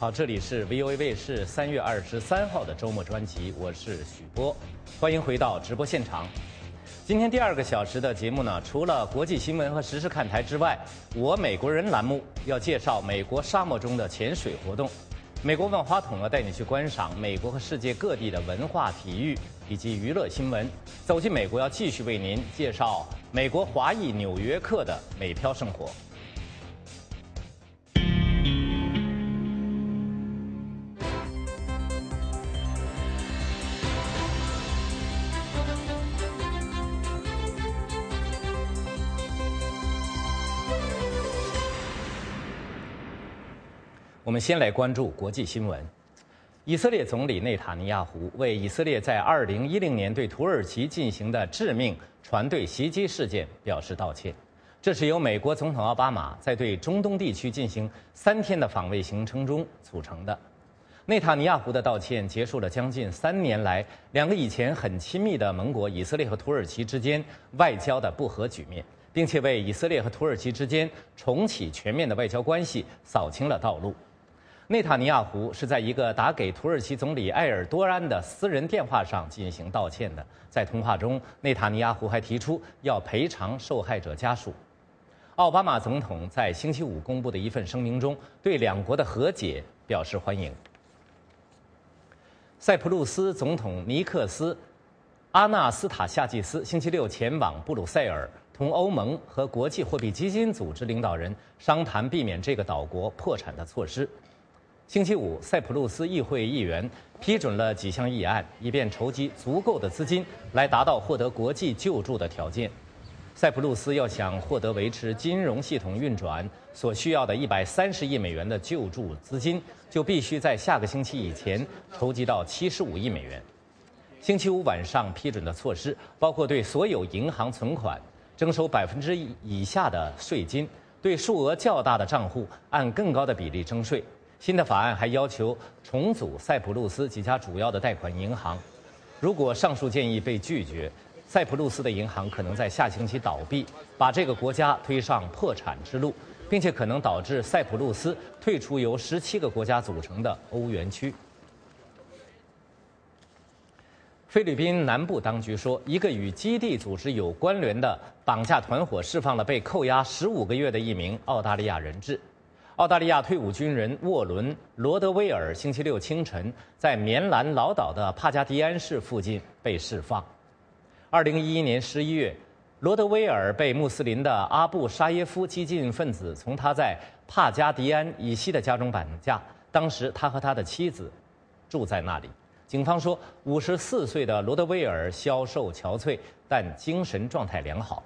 好，这里是 VOA 卫视三月二十三号的周末专辑，我是许波，欢迎回到直播现场。今天第二个小时的节目呢，除了国际新闻和时事看台之外，我美国人栏目要介绍美国沙漠中的潜水活动。美国万花筒呢，带你去观赏美国和世界各地的文化、体育以及娱乐新闻。走进美国，要继续为您介绍美国华裔纽约客的美漂生活。我们先来关注国际新闻。以色列总理内塔尼亚胡为以色列在2010年对土耳其进行的致命船队袭击事件表示道歉。这是由美国总统奥巴马在对中东地区进行三天的访问行程中组成的。内塔尼亚胡的道歉结束了将近三年来两个以前很亲密的盟国以色列和土耳其之间外交的不和局面，并且为以色列和土耳其之间重启全面的外交关系扫清了道路。内塔尼亚胡是在一个打给土耳其总理埃尔多安的私人电话上进行道歉的。在通话中，内塔尼亚胡还提出要赔偿受害者家属。奥巴马总统在星期五公布的一份声明中，对两国的和解表示欢迎。塞浦路斯总统尼克斯·阿纳斯塔夏季斯星期六前往布鲁塞尔，同欧盟和国际货币基金组织领导人商谈避免这个岛国破产的措施。星期五，塞浦路斯议会议员批准了几项议案，以便筹集足够的资金来达到获得国际救助的条件。塞浦路斯要想获得维持金融系统运转所需要的一百三十亿美元的救助资金，就必须在下个星期以前筹集到七十五亿美元。星期五晚上批准的措施包括对所有银行存款征收百分之以下的税金，对数额较大的账户按更高的比例征税。新的法案还要求重组塞浦路斯几家主要的贷款银行，如果上述建议被拒绝，塞浦路斯的银行可能在下星期倒闭，把这个国家推上破产之路，并且可能导致塞浦路斯退出由十七个国家组成的欧元区。菲律宾南部当局说，一个与基地组织有关联的绑架团伙释放了被扣押十五个月的一名澳大利亚人质。澳大利亚退伍军人沃伦·罗德威尔星期六清晨在棉兰老岛的帕加迪安市附近被释放。二零一一年十一月，罗德威尔被穆斯林的阿布沙耶夫激进分子从他在帕加迪安以西的家中绑架。当时他和他的妻子住在那里。警方说，五十四岁的罗德威尔消瘦憔悴，但精神状态良好。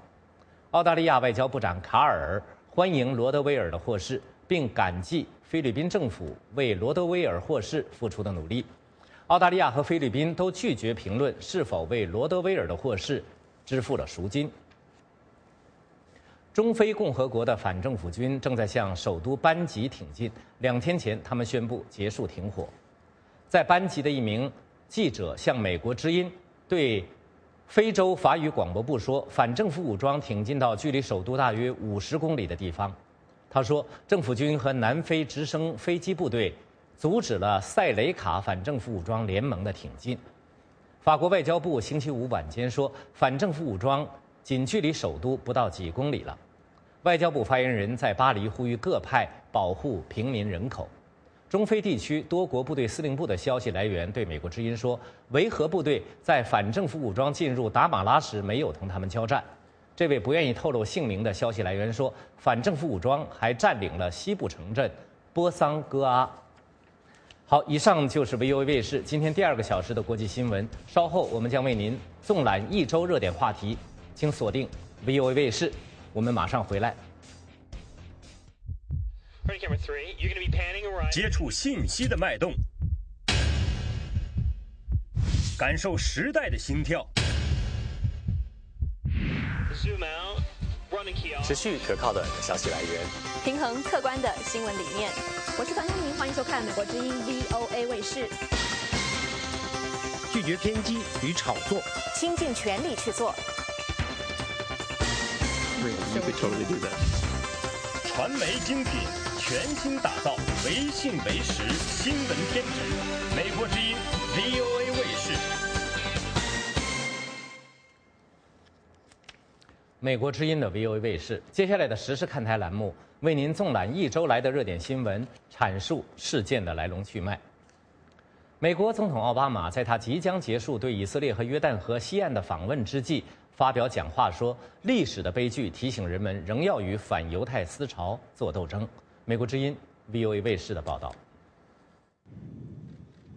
澳大利亚外交部长卡尔欢迎罗德威尔的获释。并感激菲律宾政府为罗德威尔获释付出的努力。澳大利亚和菲律宾都拒绝评论是否为罗德威尔的获释支付了赎金。中非共和国的反政府军正在向首都班吉挺进。两天前，他们宣布结束停火。在班吉的一名记者向美国之音对非洲法语广播部说：“反政府武装挺进到距离首都大约五十公里的地方。”他说，政府军和南非直升飞机部队阻止了塞雷卡反政府武装联盟的挺进。法国外交部星期五晚间说，反政府武装仅距离首都不到几公里了。外交部发言人在巴黎呼吁各派保护平民人口。中非地区多国部队司令部的消息来源对美国之音说，维和部队在反政府武装进入达马拉时没有同他们交战。这位不愿意透露姓名的消息来源说，反政府武装还占领了西部城镇波桑戈阿。好，以上就是 VOA 卫视今天第二个小时的国际新闻。稍后我们将为您纵览一周热点话题，请锁定 VOA 卫视。我们马上回来。接触信息的脉动，感受时代的心跳。持续可靠的消息来源，平衡客观的新闻理念。我是樊东明，欢迎收看美国之音 VOA 卫视。拒绝偏激与炒作，倾尽全力去做。传媒精品，全新打造唯信唯实新闻天职。美国之音美国之音的 VOA 卫视，接下来的时事看台栏目为您纵览一周来的热点新闻，阐述事件的来龙去脉。美国总统奥巴马在他即将结束对以色列和约旦河西岸的访问之际，发表讲话说：“历史的悲剧提醒人们，仍要与反犹太思潮做斗争。”美国之音 VOA 卫视的报道。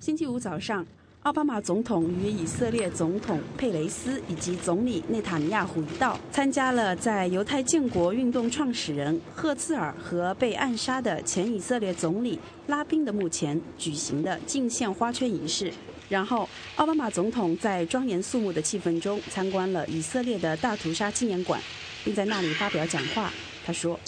星期五早上。奥巴马总统与以色列总统佩雷斯以及总理内塔尼亚胡一道，参加了在犹太建国运动创始人赫茨尔和被暗杀的前以色列总理拉宾的墓前举行的敬献花圈仪式。然后，奥巴马总统在庄严肃穆的气氛中参观了以色列的大屠杀纪念馆，并在那里发表讲话。他说：“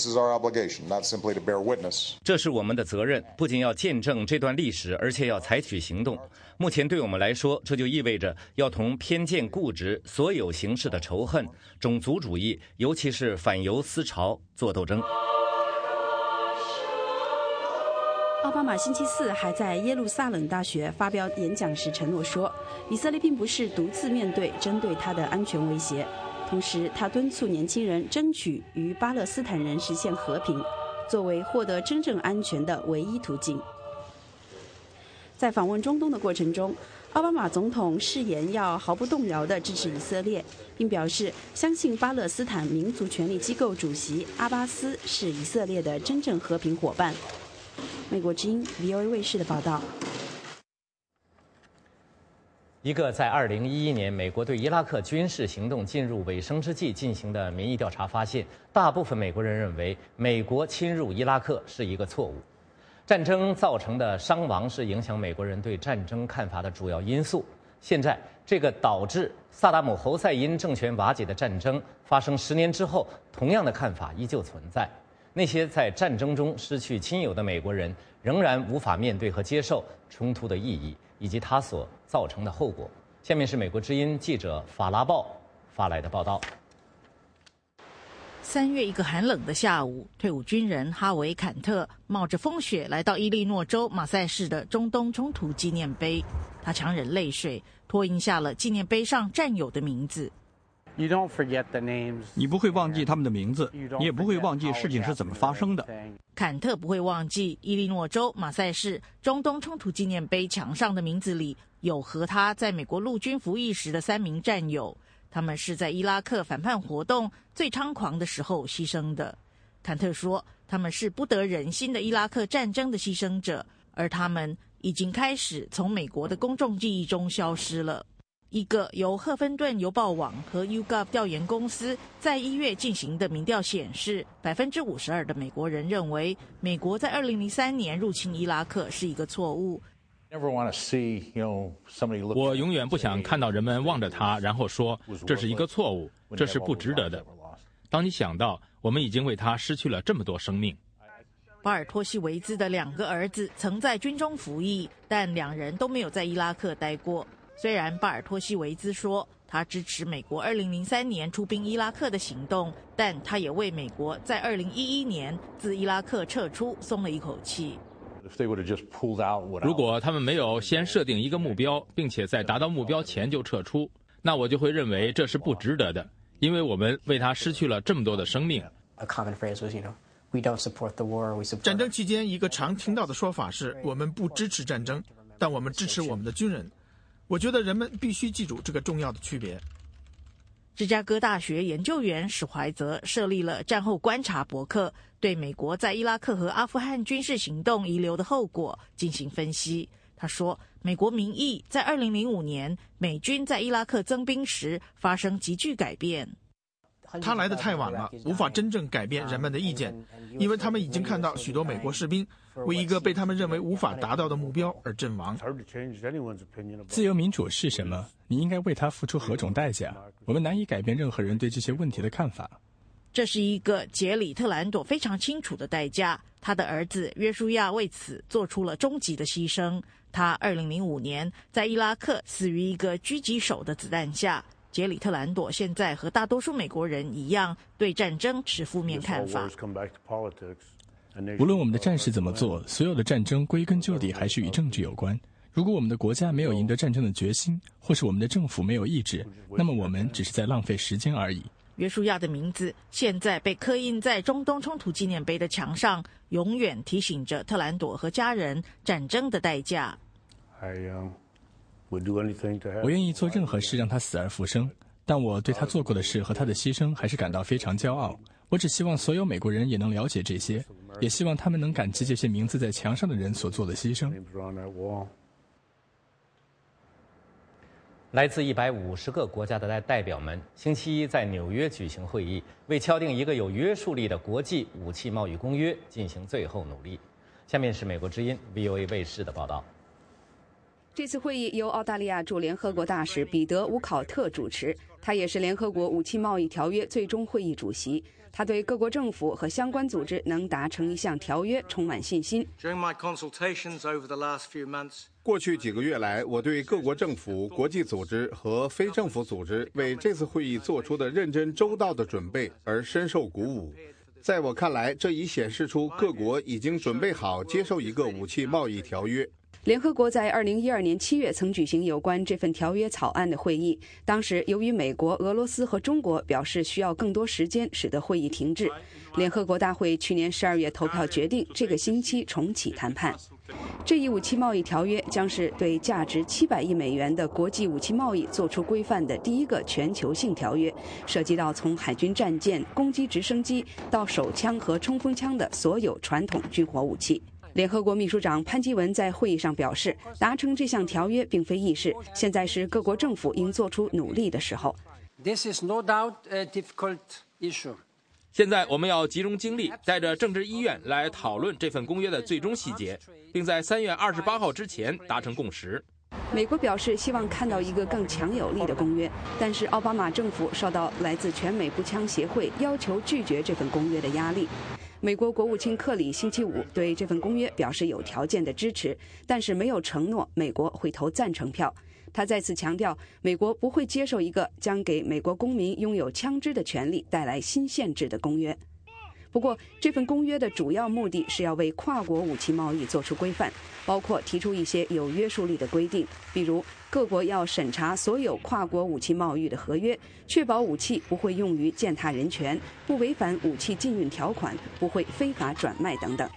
这是我们的责任，不仅要见证这段历史，而且要采取行动。目前对我们来说，这就意味着要同偏见、固执、所有形式的仇恨、种族主义，尤其是反犹思潮做斗争。”奥巴马星期四还在耶路撒冷大学发表演讲时承诺说：“以色列并不是独自面对针对他的安全威胁。”同时，他敦促年轻人争取与巴勒斯坦人实现和平，作为获得真正安全的唯一途径。在访问中东的过程中，奥巴马总统誓言要毫不动摇地支持以色列，并表示相信巴勒斯坦民族权力机构主席阿巴斯是以色列的真正和平伙伴。美国之音 VOA 卫视的报道。一个在2011年美国对伊拉克军事行动进入尾声之际进行的民意调查发现，大部分美国人认为美国侵入伊拉克是一个错误。战争造成的伤亡是影响美国人对战争看法的主要因素。现在，这个导致萨达姆侯赛因政权瓦解的战争发生十年之后，同样的看法依旧存在。那些在战争中失去亲友的美国人仍然无法面对和接受冲突的意义。以及它所造成的后果。下面是美国之音记者法拉报发来的报道。三月一个寒冷的下午，退伍军人哈维·坎特冒着风雪来到伊利诺州马赛市的中东冲突纪念碑，他强忍泪水，托印下了纪念碑上战友的名字。你不会忘记他们的名字，你也不会忘记事情是怎么发生的。坎特不会忘记伊利诺州马赛市中东冲突纪念碑墙上的名字里有和他在美国陆军服役时的三名战友，他们是在伊拉克反叛活动最猖狂的时候牺牲的。坎特说，他们是不得人心的伊拉克战争的牺牲者，而他们已经开始从美国的公众记忆中消失了。一个由赫芬顿邮报网和 YouGov 调研公司在一月进行的民调显示，百分之五十二的美国人认为美国在二零零三年入侵伊拉克是一个错误。我永远不想看到人们望着他，然后说这是一个错误，这是不值得的。当你想到我们已经为他失去了这么多生命，巴尔托西维兹的两个儿子曾在军中服役，但两人都没有在伊拉克待过。虽然巴尔托西维兹说他支持美国2003年出兵伊拉克的行动，但他也为美国在2011年自伊拉克撤出松了一口气。如果他们没有先设定一个目标，并且在达到目标前就撤出，那我就会认为这是不值得的，因为我们为他失去了这么多的生命。战争期间，一个常听到的说法是我们不支持战争，但我们支持我们的军人。我觉得人们必须记住这个重要的区别。芝加哥大学研究员史怀泽设立了战后观察博客，对美国在伊拉克和阿富汗军事行动遗留的后果进行分析。他说，美国民意在2005年美军在伊拉克增兵时发生急剧改变。他来的太晚了，无法真正改变人们的意见，因为他们已经看到许多美国士兵。为一个被他们认为无法达到的目标而阵亡。自由民主是什么？你应该为它付出何种代价？我们难以改变任何人对这些问题的看法。这是一个杰里特兰朵非常清楚的代价。他的儿子约书亚为此做出了终极的牺牲。他2005年在伊拉克死于一个狙击手的子弹下。杰里特兰朵现在和大多数美国人一样，对战争持负面看法。无论我们的战士怎么做，所有的战争归根究底还是与政治有关。如果我们的国家没有赢得战争的决心，或是我们的政府没有意志，那么我们只是在浪费时间而已。约书亚的名字现在被刻印在中东冲突纪念碑的墙上，永远提醒着特兰朵和家人战争的代价。我愿意做任何事让他死而复生，但我对他做过的事和他的牺牲还是感到非常骄傲。我只希望所有美国人也能了解这些，也希望他们能感激这些名字在墙上的人所做的牺牲。来自一百五十个国家的代代表们星期一在纽约举行会议，为敲定一个有约束力的国际武器贸易公约进行最后努力。下面是美国之音 VOA 卫视的报道。这次会议由澳大利亚驻联合国大使彼得·乌考特主持，他也是联合国武器贸易条约最终会议主席。他对各国政府和相关组织能达成一项条约充满信心。过去几个月来，我对各国政府、国际组织和非政府组织为这次会议做出的认真周到的准备而深受鼓舞。在我看来，这已显示出各国已经准备好接受一个武器贸易条约。联合国在二零一二年七月曾举行有关这份条约草案的会议，当时由于美国、俄罗斯和中国表示需要更多时间，使得会议停滞。联合国大会去年十二月投票决定，这个星期重启谈判。这一武器贸易条约将是对价值七百亿美元的国际武器贸易做出规范的第一个全球性条约，涉及到从海军战舰、攻击直升机到手枪和冲锋枪的所有传统军火武器。联合国秘书长潘基文在会议上表示，达成这项条约并非易事，现在是各国政府应做出努力的时候。This is no doubt a difficult issue. 现在我们要集中精力，带着政治意愿来讨论这份公约的最终细节，并在三月二十八号之前达成共识。美国表示希望看到一个更强有力的公约，但是奥巴马政府受到来自全美步枪协会要求拒绝这份公约的压力。美国国务卿克里星期五对这份公约表示有条件的支持，但是没有承诺美国会投赞成票。他再次强调，美国不会接受一个将给美国公民拥有枪支的权利带来新限制的公约。不过，这份公约的主要目的是要为跨国武器贸易做出规范，包括提出一些有约束力的规定，比如各国要审查所有跨国武器贸易的合约，确保武器不会用于践踏人权，不违反武器禁运条款，不会非法转卖等等。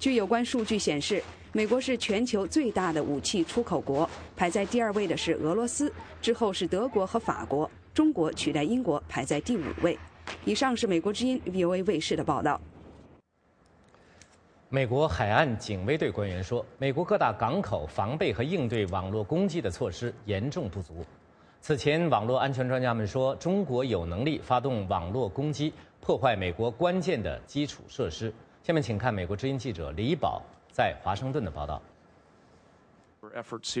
据有关数据显示，美国是全球最大的武器出口国，排在第二位的是俄罗斯，之后是德国和法国，中国取代英国排在第五位。以上是美国之音 VOA 卫视的报道。美国海岸警卫队官员说，美国各大港口防备和应对网络攻击的措施严重不足。此前，网络安全专家们说，中国有能力发动网络攻击，破坏美国关键的基础设施。下面请看美国之音记者李宝在华盛顿的报道。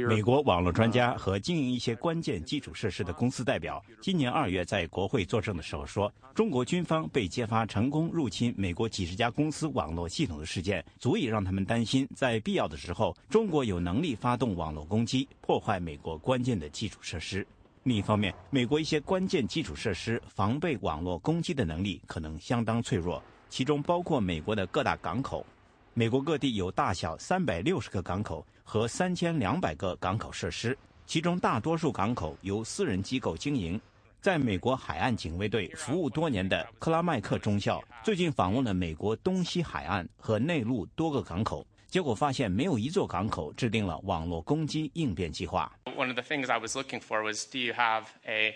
美国网络专家和经营一些关键基础设施的公司代表，今年二月在国会作证的时候说，中国军方被揭发成功入侵美国几十家公司网络系统的事件，足以让他们担心，在必要的时候，中国有能力发动网络攻击，破坏美国关键的基础设施。另一方面，美国一些关键基础设施防备网络攻击的能力可能相当脆弱，其中包括美国的各大港口。美国各地有大小三百六十个港口。和三千两百个港口设施，其中大多数港口由私人机构经营。在美国海岸警卫队服务多年的克拉麦克中校最近访问了美国东西海岸和内陆多个港口，结果发现没有一座港口制定了网络攻击应变计划。One of the things I was looking for was, do you have a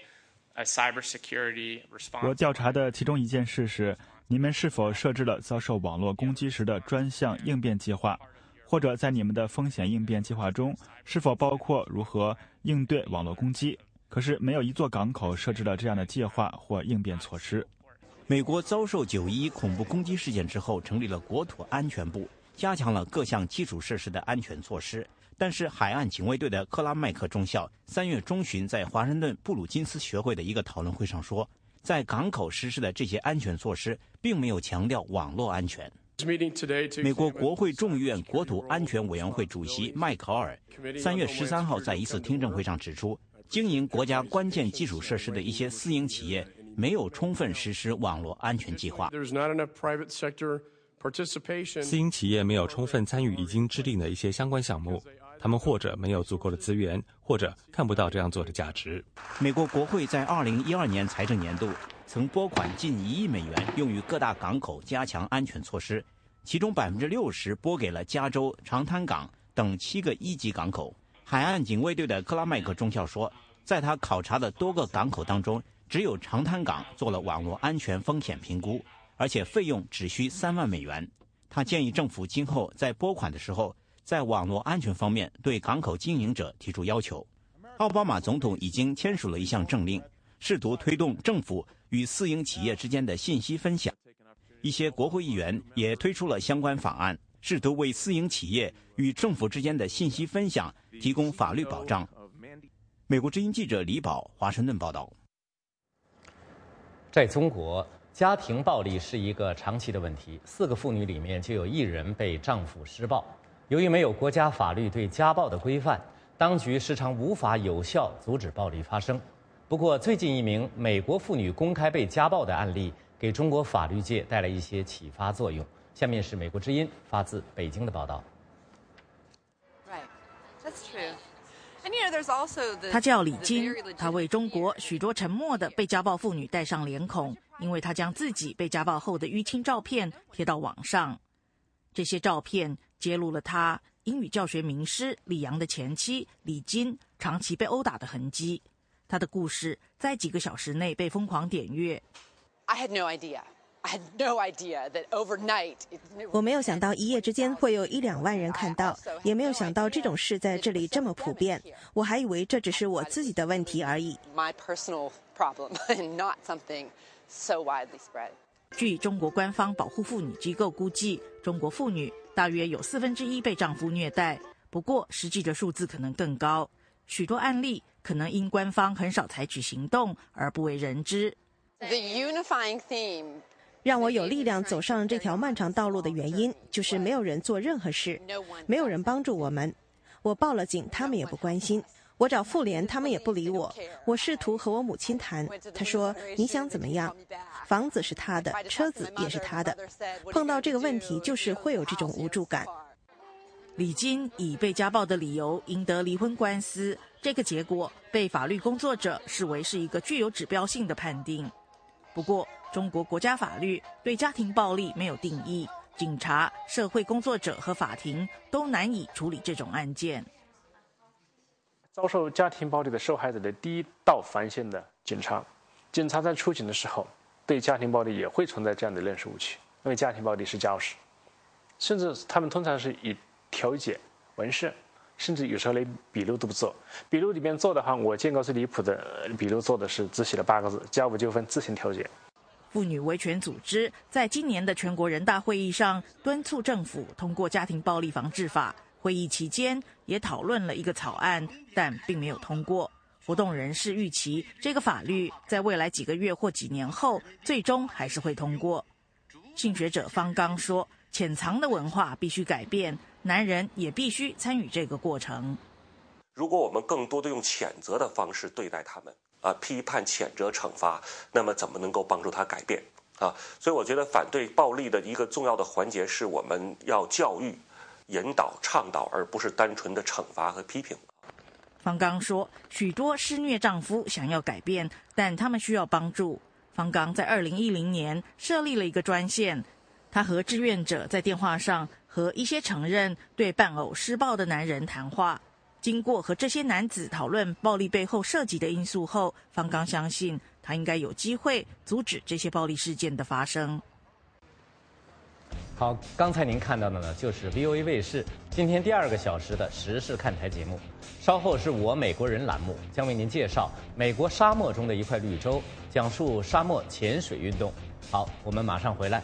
我调查的其中一件事是，你们是否设置了遭受网络攻击时的专项应变计划？或者在你们的风险应变计划中，是否包括如何应对网络攻击？可是没有一座港口设置了这样的计划或应变措施。美国遭受九一恐怖攻击事件之后，成立了国土安全部，加强了各项基础设施的安全措施。但是，海岸警卫队的克拉麦克中校三月中旬在华盛顿布鲁金斯学会的一个讨论会上说，在港口实施的这些安全措施，并没有强调网络安全。美国国会众议院国土安全委员会主席迈考尔三月十三号在一次听证会上指出，经营国家关键基础设施的一些私营企业没有充分实施网络安全计划。私营企业没有充分参与已经制定的一些相关项目，他们或者没有足够的资源，或者看不到这样做的价值。美国国会在二零一二年财政年度曾拨款近一亿美元用于各大港口加强安全措施，其中百分之六十拨给了加州长滩港等七个一级港口。海岸警卫队的克拉麦克中校说，在他考察的多个港口当中，只有长滩港做了网络安全风险评估。而且费用只需三万美元。他建议政府今后在拨款的时候，在网络安全方面对港口经营者提出要求。奥巴马总统已经签署了一项政令，试图推动政府与私营企业之间的信息分享。一些国会议员也推出了相关法案，试图为私营企业与政府之间的信息分享提供法律保障。美国之音记者李宝华盛顿报道。在中国。家庭暴力是一个长期的问题，四个妇女里面就有一人被丈夫施暴。由于没有国家法律对家暴的规范，当局时常无法有效阻止暴力发生。不过，最近一名美国妇女公开被家暴的案例，给中国法律界带来一些启发作用。下面是美国之音发自北京的报道。她叫李金，她为中国许多沉默的被家暴妇女戴上脸孔。因为他将自己被家暴后的淤青照片贴到网上，这些照片揭露了他英语教学名师李阳的前妻李金长期被殴打的痕迹。他的故事在几个小时内被疯狂点阅。I had no idea. I had no idea that overnight. 我没有想到一夜之间会有一两万人看到，也没有想到这种事在这里这么普遍。我还以为这只是我自己的问题而已。My personal problem, not something. so widely spread。据中国官方保护妇女机构估计，中国妇女大约有四分之一被丈夫虐待。不过，实际的数字可能更高。许多案例可能因官方很少采取行动而不为人知。The unifying theme 让我有力量走上这条漫长道路的原因，就是没有人做任何事，没有人帮助我们。我报了警，他们也不关心。我找妇联，他们也不理我。我试图和我母亲谈，她说：“你想怎么样？房子是他的，车子也是他的。碰到这个问题，就是会有这种无助感。”李金以被家暴的理由赢得离婚官司，这个结果被法律工作者视为是一个具有指标性的判定。不过，中国国家法律对家庭暴力没有定义，警察、社会工作者和法庭都难以处理这种案件。遭受家庭暴力的受害者的第一道防线的警察，警察在出警的时候，对家庭暴力也会存在这样的认识误区，因为家庭暴力是家务事，甚至他们通常是以调解、完事，甚至有时候连笔录都不做。笔录里面做的话，我见过最离谱的笔录做的是只写了八个字：家务纠纷自行调解。妇女维权组织在今年的全国人大会议上敦促政府通过家庭暴力防治法。会议期间也讨论了一个草案，但并没有通过。活动人士预期，这个法律在未来几个月或几年后，最终还是会通过。性学者方刚说：“潜藏的文化必须改变，男人也必须参与这个过程。如果我们更多的用谴责的方式对待他们，啊，批判、谴责、惩罚，那么怎么能够帮助他改变？啊，所以我觉得反对暴力的一个重要的环节是我们要教育。”引导、倡导，而不是单纯的惩罚和批评。方刚说，许多施虐丈夫想要改变，但他们需要帮助。方刚在二零一零年设立了一个专线，他和志愿者在电话上和一些承认对伴偶施暴的男人谈话。经过和这些男子讨论暴力背后涉及的因素后，方刚相信他应该有机会阻止这些暴力事件的发生。好，刚才您看到的呢，就是 VOA 卫视今天第二个小时的时事看台节目。稍后是我美国人栏目，将为您介绍美国沙漠中的一块绿洲，讲述沙漠潜水运动。好，我们马上回来。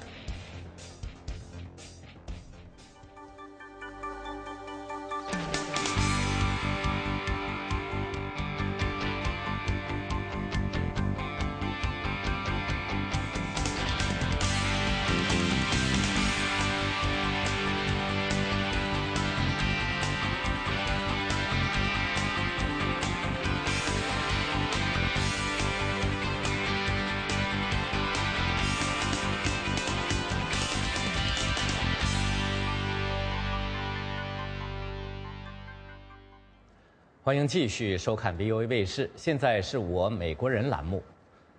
欢迎继续收看 VOA 卫视。现在是我美国人栏目。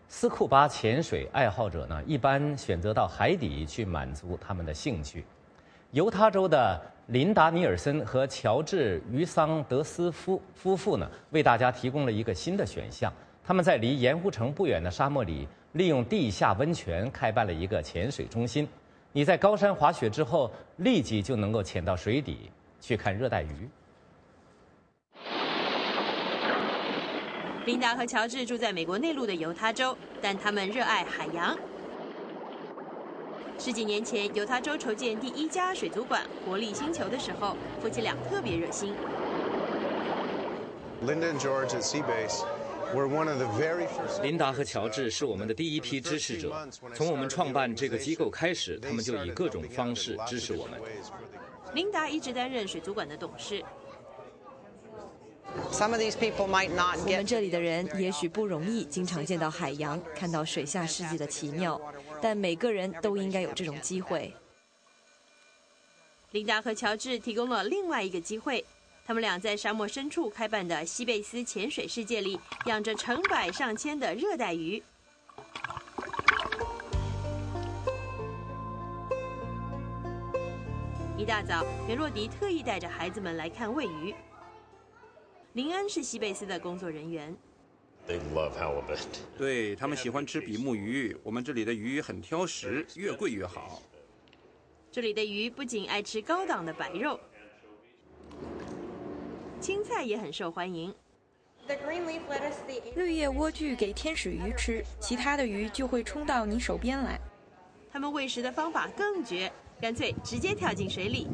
斯库巴潜水爱好者呢，一般选择到海底去满足他们的兴趣。犹他州的琳达·尼尔森和乔治·于桑德斯夫夫妇呢，为大家提供了一个新的选项。他们在离盐湖城不远的沙漠里，利用地下温泉开办了一个潜水中心。你在高山滑雪之后，立即就能够潜到水底去看热带鱼。琳达和乔治住在美国内陆的犹他州，但他们热爱海洋。十几年前，犹他州筹建第一家水族馆——活力星球的时候，夫妻俩特别热心。琳达和乔治是我们的第一批支持者。从我们创办这个机构开始，他们就以各种方式支持我们。琳达一直担任水族馆的董事。我们这里的人也许不容易经常见到海洋，看到水下世界的奇妙，但每个人都应该有这种机会。琳达和乔治提供了另外一个机会，他们俩在沙漠深处开办的西贝斯潜水世界里，养着成百上千的热带鱼。一大早，袁若迪特意带着孩子们来看喂鱼。林恩是西贝斯的工作人员。They love halibut 对他们喜欢吃比目鱼，我们这里的鱼很挑食，越贵越好。这里的鱼不仅爱吃高档的白肉，青菜也很受欢迎。绿叶莴苣给天使鱼吃，其他的鱼就会冲到你手边来。他们喂食的方法更绝，干脆直接跳进水里。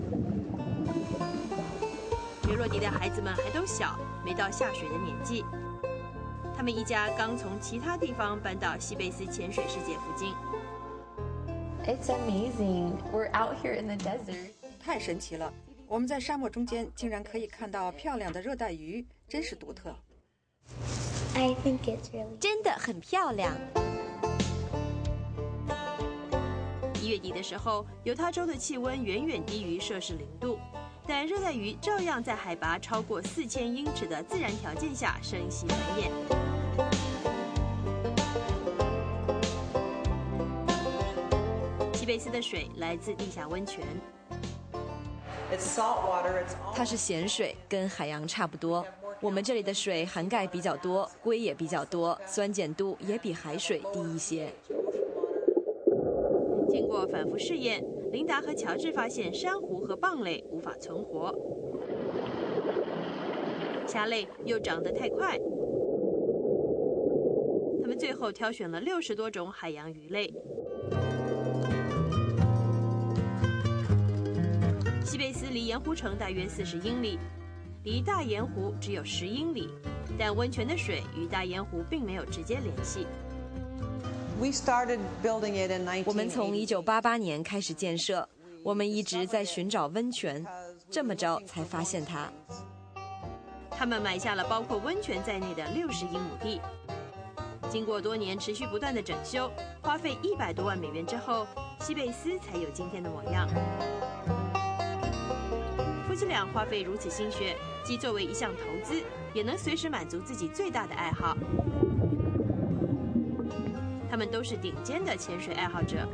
约洛迪的孩子们还都小。没到下水的年纪，他们一家刚从其他地方搬到西贝斯潜水世界附近。It's amazing. We're out here in the desert. 太神奇了！我们在沙漠中间竟然可以看到漂亮的热带鱼，真是独特。I think it's really 真的很漂亮。一月底的时候，犹他州的气温远远低于摄氏零度。但热带鱼照样在海拔超过四千英尺的自然条件下生息繁衍。西贝斯的水来自地下温泉，它是咸水，跟海洋差不多。我们这里的水含钙比较多，硅也比较多，酸碱度也比海水低一些。经过反复试验。琳达和乔治发现珊瑚和蚌类无法存活，虾类又长得太快，他们最后挑选了六十多种海洋鱼类。西贝斯离盐湖城大约四十英里，离大盐湖只有十英里，但温泉的水与大盐湖并没有直接联系。我们从1988年开始建设，我们一直在寻找温泉，这么着才发现它。他们买下了包括温泉在内的60英亩地，经过多年持续不断的整修，花费一百多万美元之后，西贝斯才有今天的模样。夫妻俩花费如此心血，既作为一项投资，也能随时满足自己最大的爱好。他们都是顶尖的潜水爱好者。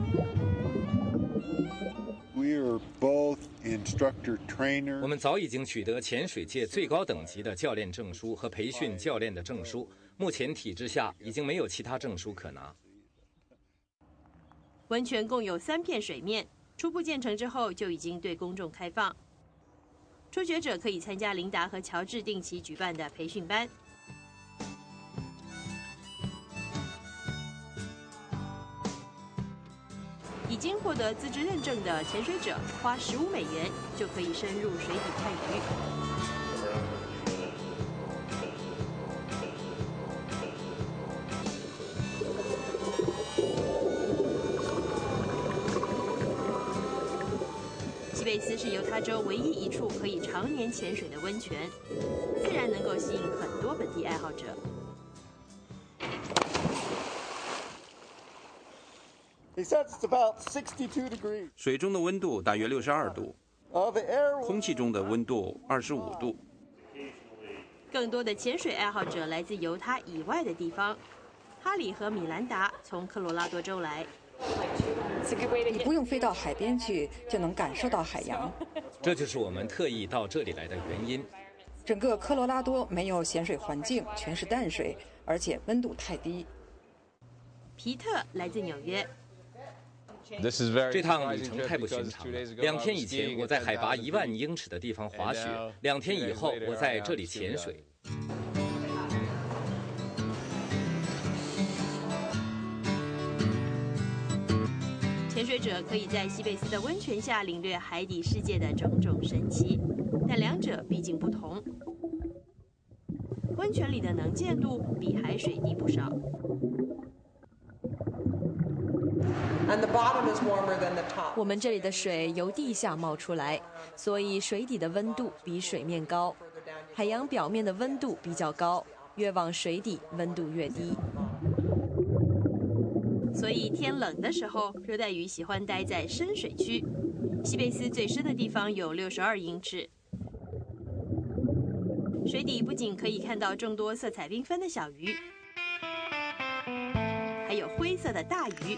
我们早已经取得潜水界最高等级的教练证书和培训教练的证书，目前体制下已经没有其他证书可拿。温泉共有三片水面，初步建成之后就已经对公众开放。初学者可以参加琳达和乔治定期举办的培训班。已经获得资质认证的潜水者，花十五美元就可以深入水底看鱼。西贝斯是犹他州唯一一处可以常年潜水的温泉，自然能够吸引很多本地爱好者。水中的温度大约六十二度，空气中的温度二十五度。更多的潜水爱好者来自犹他以外的地方。哈里和米兰达从科罗拉多州来。你不用飞到海边去，就能感受到海洋。这就是我们特意到这里来的原因。整个科罗拉多没有咸水环境，全是淡水，而且温度太低。皮特来自纽约。这趟旅程太不寻常了。两天以前，我在海拔一万英尺的地方滑雪；两天以后，我在这里潜水。潜水者可以在西贝斯的温泉下领略海底世界的种种神奇，但两者毕竟不同。温泉里的能见度比海水低不少。我们这里的水由地下冒出来，所以水底的温度比水面高。海洋表面的温度比较高，越往水底温度越低。所以天冷的时候，热带鱼喜欢待在深水区。西贝斯最深的地方有六十二英尺。水底不仅可以看到众多色彩缤纷的小鱼，还有灰色的大鱼。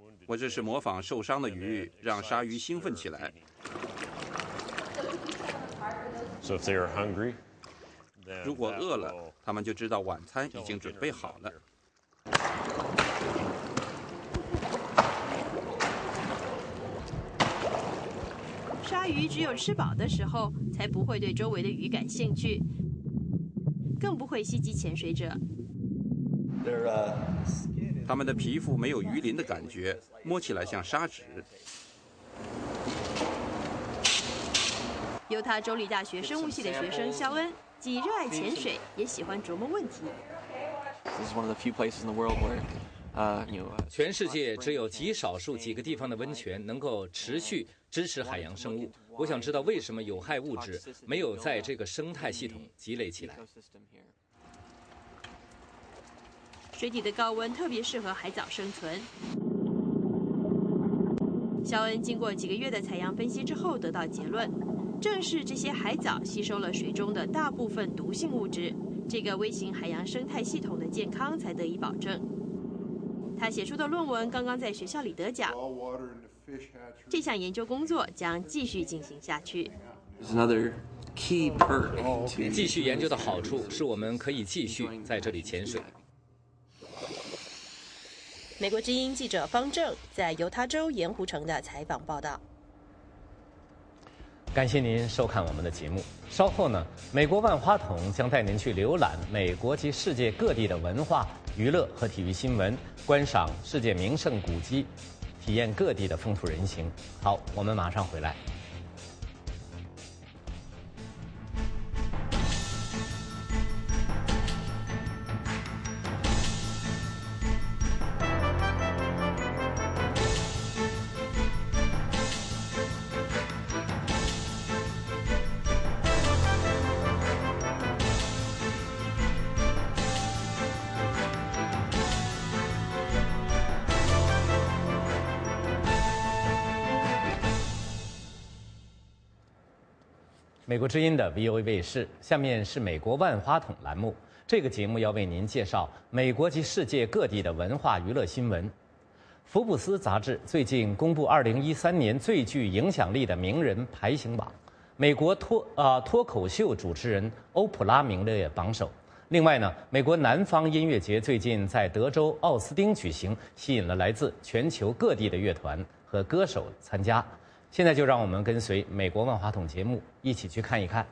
我这是模仿受伤的鱼，让鲨鱼兴奋起来。如果饿了，他们就知道晚餐已经准备好了。鲨鱼只有吃饱的时候，才不会对周围的鱼感兴趣，更不会袭击潜水者。它们的皮肤没有鱼鳞的感觉，摸起来像砂纸。犹他州立大学生物系的学生肖恩，既热爱潜水，也喜欢琢磨问题。全世界只有极少数几个地方的温泉能够持续支持海洋生物。我想知道为什么有害物质没有在这个生态系统积累起来。水底的高温特别适合海藻生存。肖恩经过几个月的采样分析之后，得到结论：正是这些海藻吸收了水中的大部分毒性物质，这个微型海洋生态系统的健康才得以保证。他写出的论文刚刚在学校里得奖。这项研究工作将继续进行下去。继续研究的好处是我们可以继续在这里潜水。美国之音记者方正在犹他州盐湖城的采访报道。感谢您收看我们的节目。稍后呢，美国万花筒将带您去浏览美国及世界各地的文化、娱乐和体育新闻，观赏世界名胜古迹，体验各地的风土人情。好，我们马上回来。国之音的 VOA 卫视，下面是美国万花筒栏目。这个节目要为您介绍美国及世界各地的文化娱乐新闻。福布斯杂志最近公布2013年最具影响力的名人排行榜，美国脱啊脱口秀主持人欧普拉名列榜首。另外呢，美国南方音乐节最近在德州奥斯汀举行，吸引了来自全球各地的乐团和歌手参加。现在就让我们跟随美国万花筒节目一起去看一看。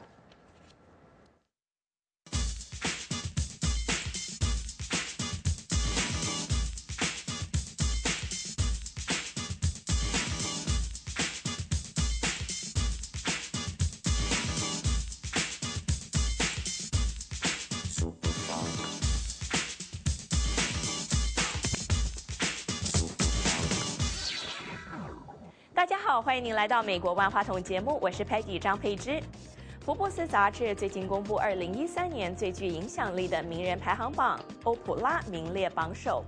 好，欢迎您来到美国万花筒节目，我是 Peggy 张佩芝。福布斯杂志最近公布2013年最具影响力的名人排行榜，欧普拉名列榜首。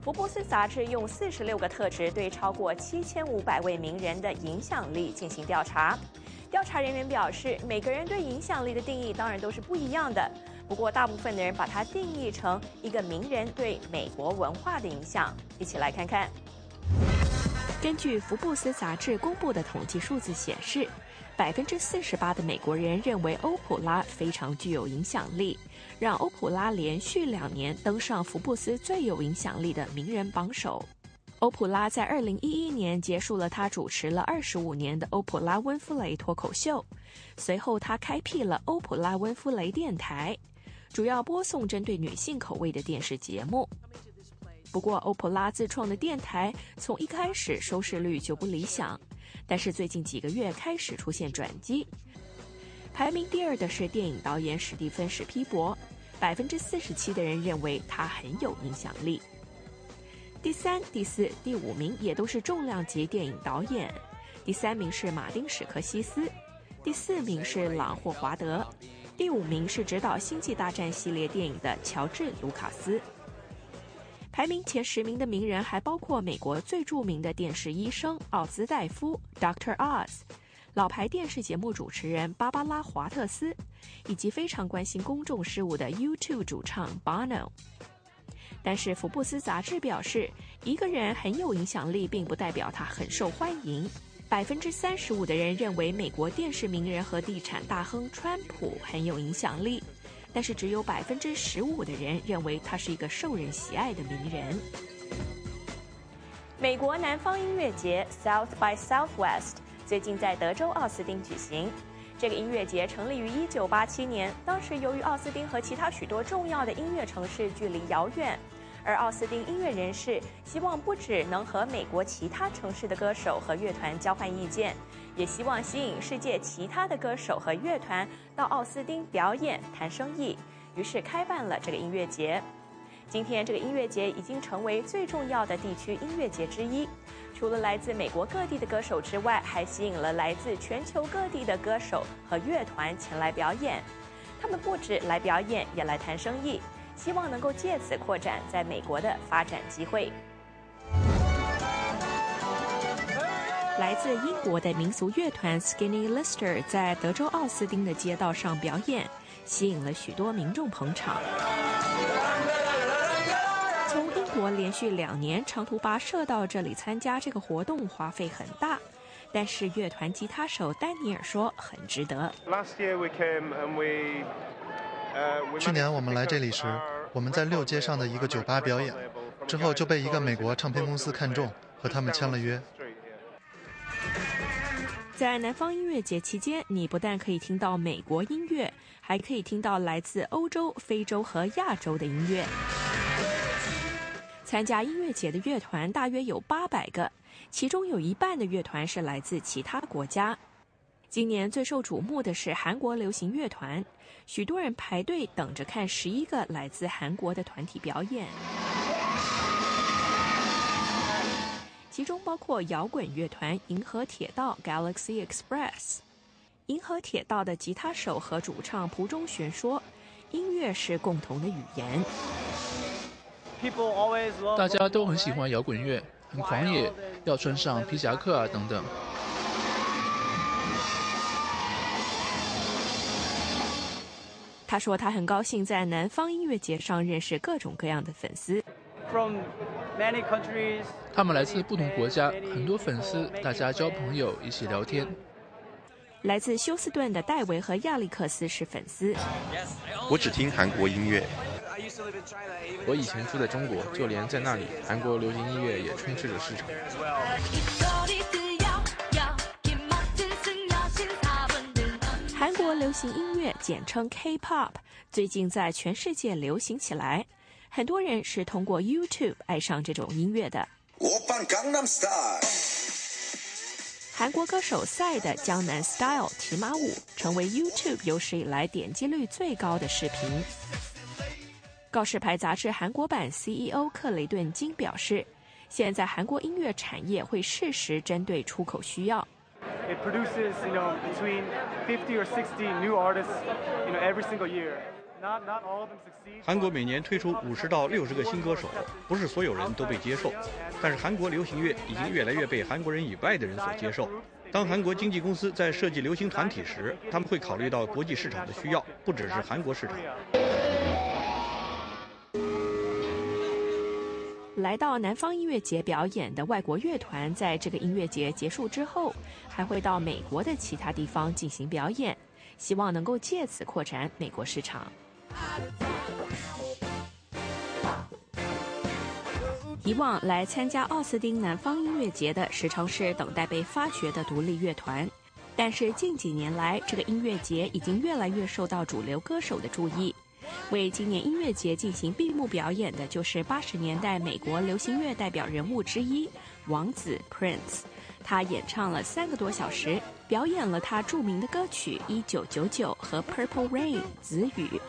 福布斯杂志用46个特质对超过7500位名人的影响力进行调查。调查人员表示，每个人对影响力的定义当然都是不一样的，不过大部分的人把它定义成一个名人对美国文化的影响。一起来看看。根据福布斯杂志公布的统计数字显示，百分之四十八的美国人认为欧普拉非常具有影响力，让欧普拉连续两年登上福布斯最有影响力的名人榜首。欧普拉在二零一一年结束了他主持了二十五年的欧普拉温弗雷脱口秀，随后他开辟了欧普拉温弗雷电台，主要播送针对女性口味的电视节目。不过，欧普拉自创的电台从一开始收视率就不理想，但是最近几个月开始出现转机。排名第二的是电影导演史蒂芬史皮博，百分之四十七的人认为他很有影响力。第三、第四、第五名也都是重量级电影导演，第三名是马丁史克西斯，第四名是朗霍华德，第五名是执导《星际大战》系列电影的乔治卢卡斯。排名前十名的名人还包括美国最著名的电视医生奥兹戴夫 （Dr. Oz）、老牌电视节目主持人芭芭拉华特斯，以及非常关心公众事务的 YouTube 主唱 Bono。但是，福布斯杂志表示，一个人很有影响力，并不代表他很受欢迎。百分之三十五的人认为美国电视名人和地产大亨川普很有影响力，但是只有百分之十五的人认为他是一个受人喜爱的名人。美国南方音乐节 South by Southwest 最近在德州奥斯汀举行。这个音乐节成立于一九八七年，当时由于奥斯汀和其他许多重要的音乐城市距离遥远。而奥斯汀音乐人士希望不只能和美国其他城市的歌手和乐团交换意见，也希望吸引世界其他的歌手和乐团到奥斯汀表演、谈生意，于是开办了这个音乐节。今天，这个音乐节已经成为最重要的地区音乐节之一。除了来自美国各地的歌手之外，还吸引了来自全球各地的歌手和乐团前来表演。他们不止来表演，也来谈生意。希望能够借此扩展在美国的发展机会。来自英国的民俗乐团 Skinny Lister 在德州奥斯汀的街道上表演，吸引了许多民众捧场。从英国连续两年长途跋涉到这里参加这个活动，花费很大，但是乐团吉他手丹尼尔说很值得。去年我们来这里时，我们在六街上的一个酒吧表演，之后就被一个美国唱片公司看中，和他们签了约。在南方音乐节期间，你不但可以听到美国音乐，还可以听到来自欧洲、非洲和亚洲的音乐。参加音乐节的乐团大约有八百个，其中有一半的乐团是来自其他国家。今年最受瞩目的是韩国流行乐团，许多人排队等着看十一个来自韩国的团体表演，其中包括摇滚乐团银河铁道 （Galaxy Express）。银河铁道的吉他手和主唱蒲中玄说：“音乐是共同的语言。”大家都很喜欢摇滚乐，很狂野，要穿上皮夹克啊等等。他说：“他很高兴在南方音乐节上认识各种各样的粉丝。他们来自不同国家，很多粉丝，大家交朋友，一起聊天。来自休斯顿的戴维和亚历克斯是粉丝。我只听韩国音乐。我以前住在中国，就连在那里，韩国流行音乐也充斥着市场。”韩国流行音乐简称 K-pop，最近在全世界流行起来。很多人是通过 YouTube 爱上这种音乐的。韩国歌手赛的《江南 Style》骑马舞成为 YouTube 有史以来点击率最高的视频。告示牌杂志韩国版 CEO 克雷顿金表示，现在韩国音乐产业会适时针对出口需要。It produces, you know, between 50 or 60 new artists, you know, every single year. 韩国每年推出五十到六十个新歌手，不是所有人都被接受，但是韩国流行乐已经越来越被韩国人以外的人所接受。当韩国经纪公司在设计流行团体时，他们会考虑到国际市场的需要，不只是韩国市场。来到南方音乐节表演的外国乐团，在这个音乐节结束之后，还会到美国的其他地方进行表演，希望能够借此扩展美国市场。以往来参加奥斯汀南方音乐节的，时常是等待被发掘的独立乐团。但是近几年来，这个音乐节已经越来越受到主流歌手的注意。为今年音乐节进行闭幕表演的，就是八十年代美国流行乐代表人物之一王子 Prince。他演唱了三个多小时，表演了他著名的歌曲《一九九九》和《Purple Rain》紫雨。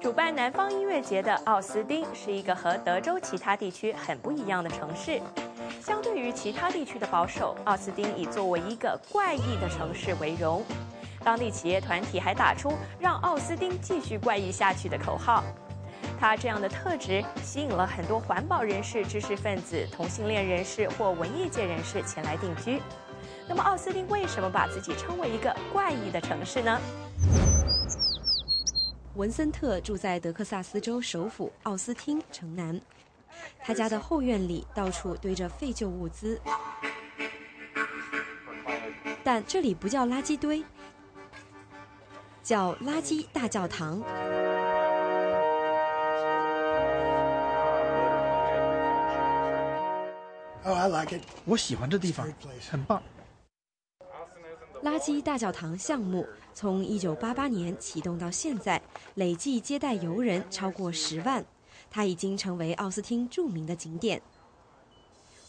主办南方音乐节的奥斯汀是一个和德州其他地区很不一样的城市。相对于其他地区的保守，奥斯汀以作为一个怪异的城市为荣。当地企业团体还打出“让奥斯汀继续怪异下去”的口号。他这样的特质吸引了很多环保人士、知识分子、同性恋人士或文艺界人士前来定居。那么，奥斯汀为什么把自己称为一个怪异的城市呢？文森特住在德克萨斯州首府奥斯汀城南，他家的后院里到处堆着废旧物资，但这里不叫垃圾堆，叫垃圾大教堂。Oh, I like it. 我喜欢这地方，很棒。垃圾大教堂项目从1988年启动到现在，累计接待游人超过十万，它已经成为奥斯汀著名的景点。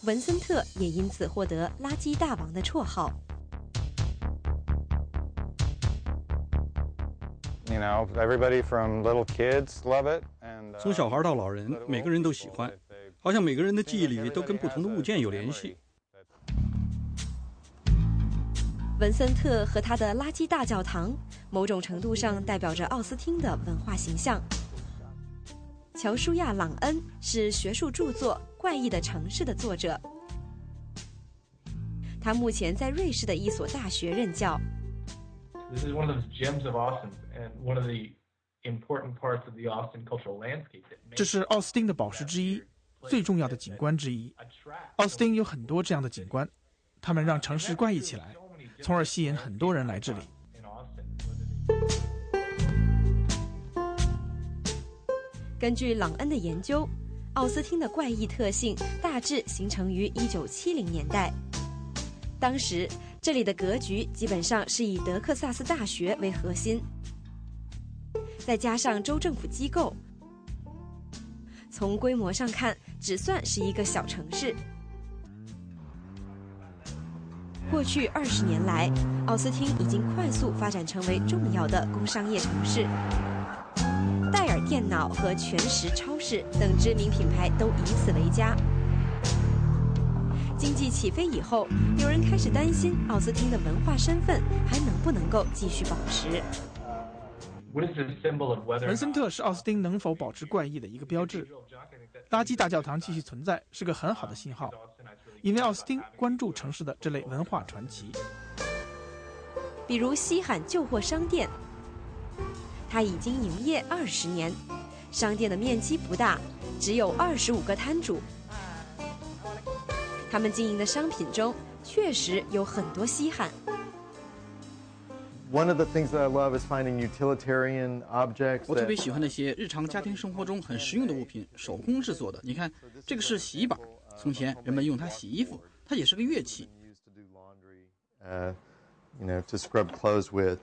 文森特也因此获得“垃圾大王”的绰号。从小孩到老人，每个人都喜欢，好像每个人的记忆里都跟不同的物件有联系。文森特和他的垃圾大教堂，某种程度上代表着奥斯汀的文化形象。乔舒亚·朗恩是学术著作《怪异的城市》的作者，他目前在瑞士的一所大学任教。This is one of those gems of Austin and one of the important parts of the Austin cultural landscape. 这是奥斯汀的宝石之一，最重要的景观之一。奥斯汀有很多这样的景观，它们让城市怪异起来。从而吸引很多人来这里。根据朗恩的研究，奥斯汀的怪异特性大致形成于1970年代。当时这里的格局基本上是以德克萨斯大学为核心，再加上州政府机构，从规模上看，只算是一个小城市。过去二十年来，奥斯汀已经快速发展成为重要的工商业城市。戴尔电脑和全食超市等知名品牌都以此为家。经济起飞以后，有人开始担心奥斯汀的文化身份还能不能够继续保持。文森特是奥斯汀能否保持怪异的一个标志。垃圾大教堂继续存在是个很好的信号。因为奥斯汀关注城市的这类文化传奇，比如西罕旧货商店，它已经营业二十年，商店的面积不大，只有二十五个摊主。他们经营的商品中确实有很多稀罕。One of the things that I love is finding utilitarian objects. 我特别喜欢那些日常家庭生活中很实用的物品，手工制作的。你看，这个是洗衣板。从前人们用它洗衣服，它也是个乐器。Uh, you know, to scrub clothes with,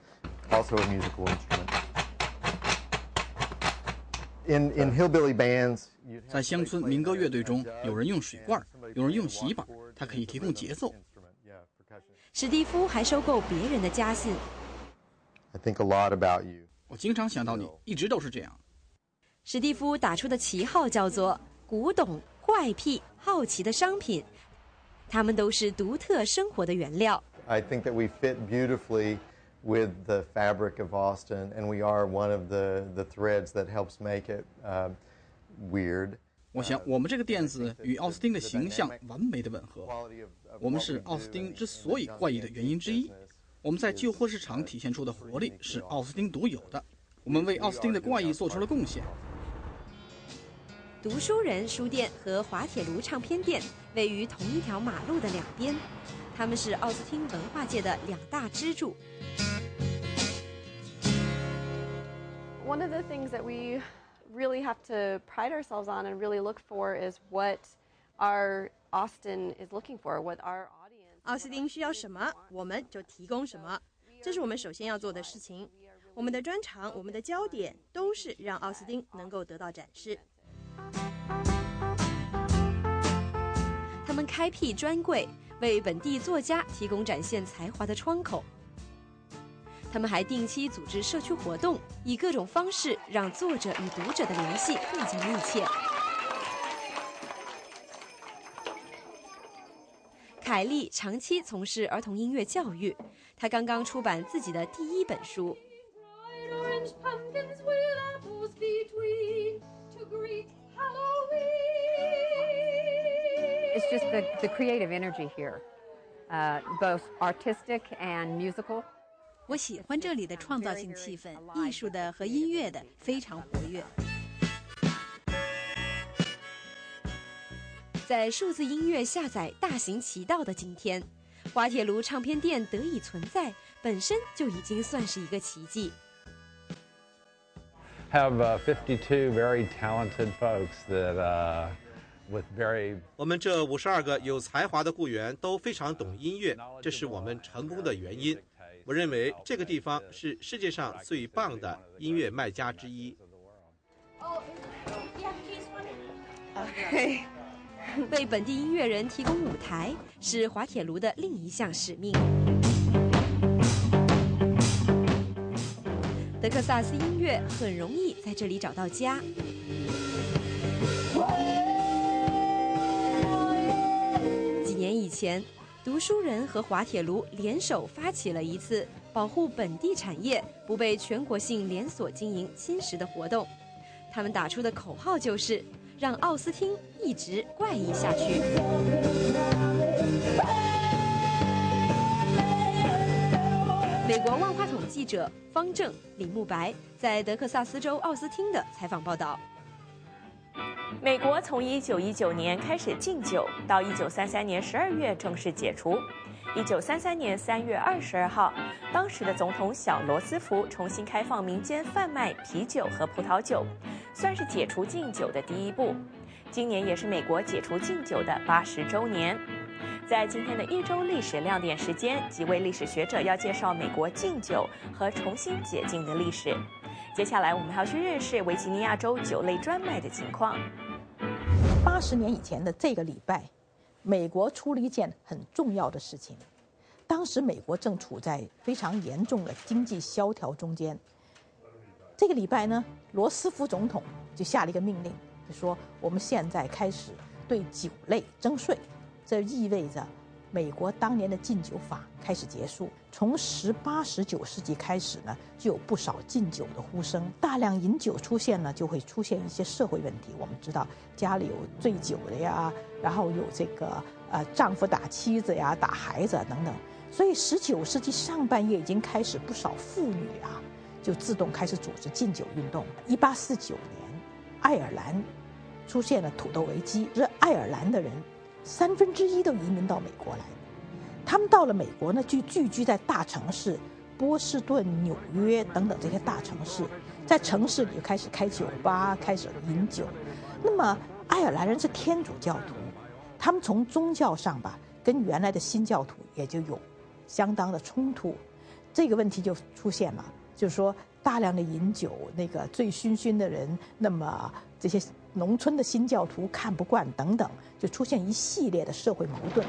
also a musical instrument. In in hillbilly bands, 在乡村民歌乐队中，有人用水罐，有人用洗衣板，它可以提供节奏。史蒂夫还收购别人的家信。I think a lot about you. 我经常想到你，一直都是这样。史蒂夫打出的旗号叫做。古董、怪癖、好奇的商品，它们都是独特生活的原料。I think that we fit beautifully with the fabric of Austin, and we are one of the the threads that helps make it uh. 我想，我们这个店子与奥斯汀的形象完美的吻合。我们是奥斯汀之所以怪异的原因之一。我们在旧货市场体现出的活力是奥斯汀独有的。我们为奥斯汀的怪异做出了贡献。读书人书店和滑铁卢唱片店位于同一条马路的两边，他们是奥斯汀文化界的两大支柱。One of the things that we really have to pride ourselves on and really look for is what our Austin is looking for, what our audience. 奥斯汀需要什么，我们就提供什么，这是我们首先要做的事情。我们的专长，我们的焦点，都是让奥斯汀能够得到展示。他们开辟专柜，为本地作家提供展现才华的窗口。他们还定期组织社区活动，以各种方式让作者与读者的联系更加密切。凯莉长期从事儿童音乐教育，她刚刚出版自己的第一本书。It's just the the creative energy here, uh, both artistic and musical. 我喜欢这里的创造性气氛，艺术的和音乐的非常活跃。在数字音乐下载大行其道的今天，滑铁卢唱片店得以存在，本身就已经算是一个奇迹。Have fifty-two very talented folks that with very. 我们这五十二个有才华的雇员都非常懂音乐，这是我们成功的原因。我认为这个地方是世界上最棒的音乐卖家之一。为本地音乐人提供舞台是滑铁卢的另一项使命。德克萨斯音乐很容易在这里找到家。几年以前。读书人和滑铁卢联手发起了一次保护本地产业不被全国性连锁经营侵蚀的活动，他们打出的口号就是“让奥斯汀一直怪异下去”。美国万花筒记者方正、李慕白在德克萨斯州奥斯汀的采访报道。美国从1919年开始禁酒，到1933年12月正式解除。1933年3月22号，当时的总统小罗斯福重新开放民间贩卖啤酒和葡萄酒，算是解除禁酒的第一步。今年也是美国解除禁酒的80周年。在今天的一周历史亮点时间，几位历史学者要介绍美国禁酒和重新解禁的历史。接下来，我们还要去认识维吉尼亚州酒类专卖的情况。八十年以前的这个礼拜，美国出了一件很重要的事情。当时美国正处在非常严重的经济萧条中间。这个礼拜呢，罗斯福总统就下了一个命令，说我们现在开始对酒类征税，这意味着。美国当年的禁酒法开始结束，从十八、十九世纪开始呢，就有不少禁酒的呼声。大量饮酒出现呢，就会出现一些社会问题。我们知道家里有醉酒的呀，然后有这个呃丈夫打妻子呀、打孩子等等。所以十九世纪上半叶已经开始不少妇女啊，就自动开始组织禁酒运动。一八四九年，爱尔兰出现了土豆危机，这爱尔兰的人。三分之一都移民到美国来，他们到了美国呢，就聚居在大城市，波士顿、纽约等等这些大城市，在城市里就开始开酒吧，开始饮酒。那么爱尔兰人是天主教徒，他们从宗教上吧，跟原来的新教徒也就有相当的冲突，这个问题就出现了，就是说大量的饮酒，那个醉醺醺的人，那么这些。农村的新教徒看不惯，等等，就出现一系列的社会矛盾。